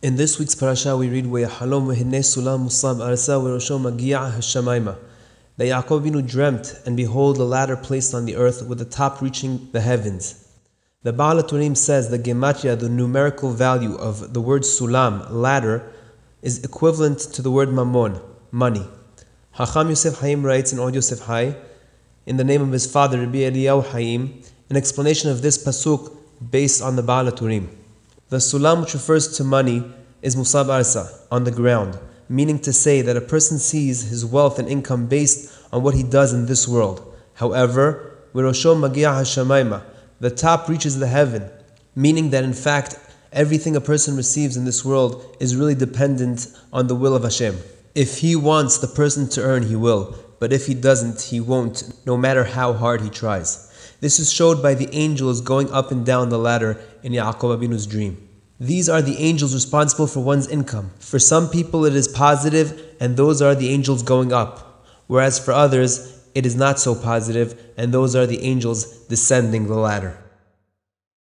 In this week's parasha, we read "Ve'halom ve'hinei sulam musab arsa hashamayma." That Yaakov Avinu dreamt, and behold, a ladder placed on the earth with the top reaching the heavens. The Baal says the gematria, the numerical value of the word sulam, ladder, is equivalent to the word mammon, money. Hacham Yosef Haim writes in Od Yosef Hai, in the name of his father Rabbi Eliyahu Haim, an explanation of this pasuk based on the Baal. The sulam which refers to money is musab arsa, on the ground, meaning to say that a person sees his wealth and income based on what he does in this world. However, Virosho Magia Hashamayma, the top reaches the heaven, meaning that in fact everything a person receives in this world is really dependent on the will of Hashem. If he wants the person to earn, he will, but if he doesn't, he won't, no matter how hard he tries. This is showed by the angels going up and down the ladder in Yaakov Avinu's dream. These are the angels responsible for one's income. For some people, it is positive, and those are the angels going up. Whereas for others, it is not so positive, and those are the angels descending the ladder.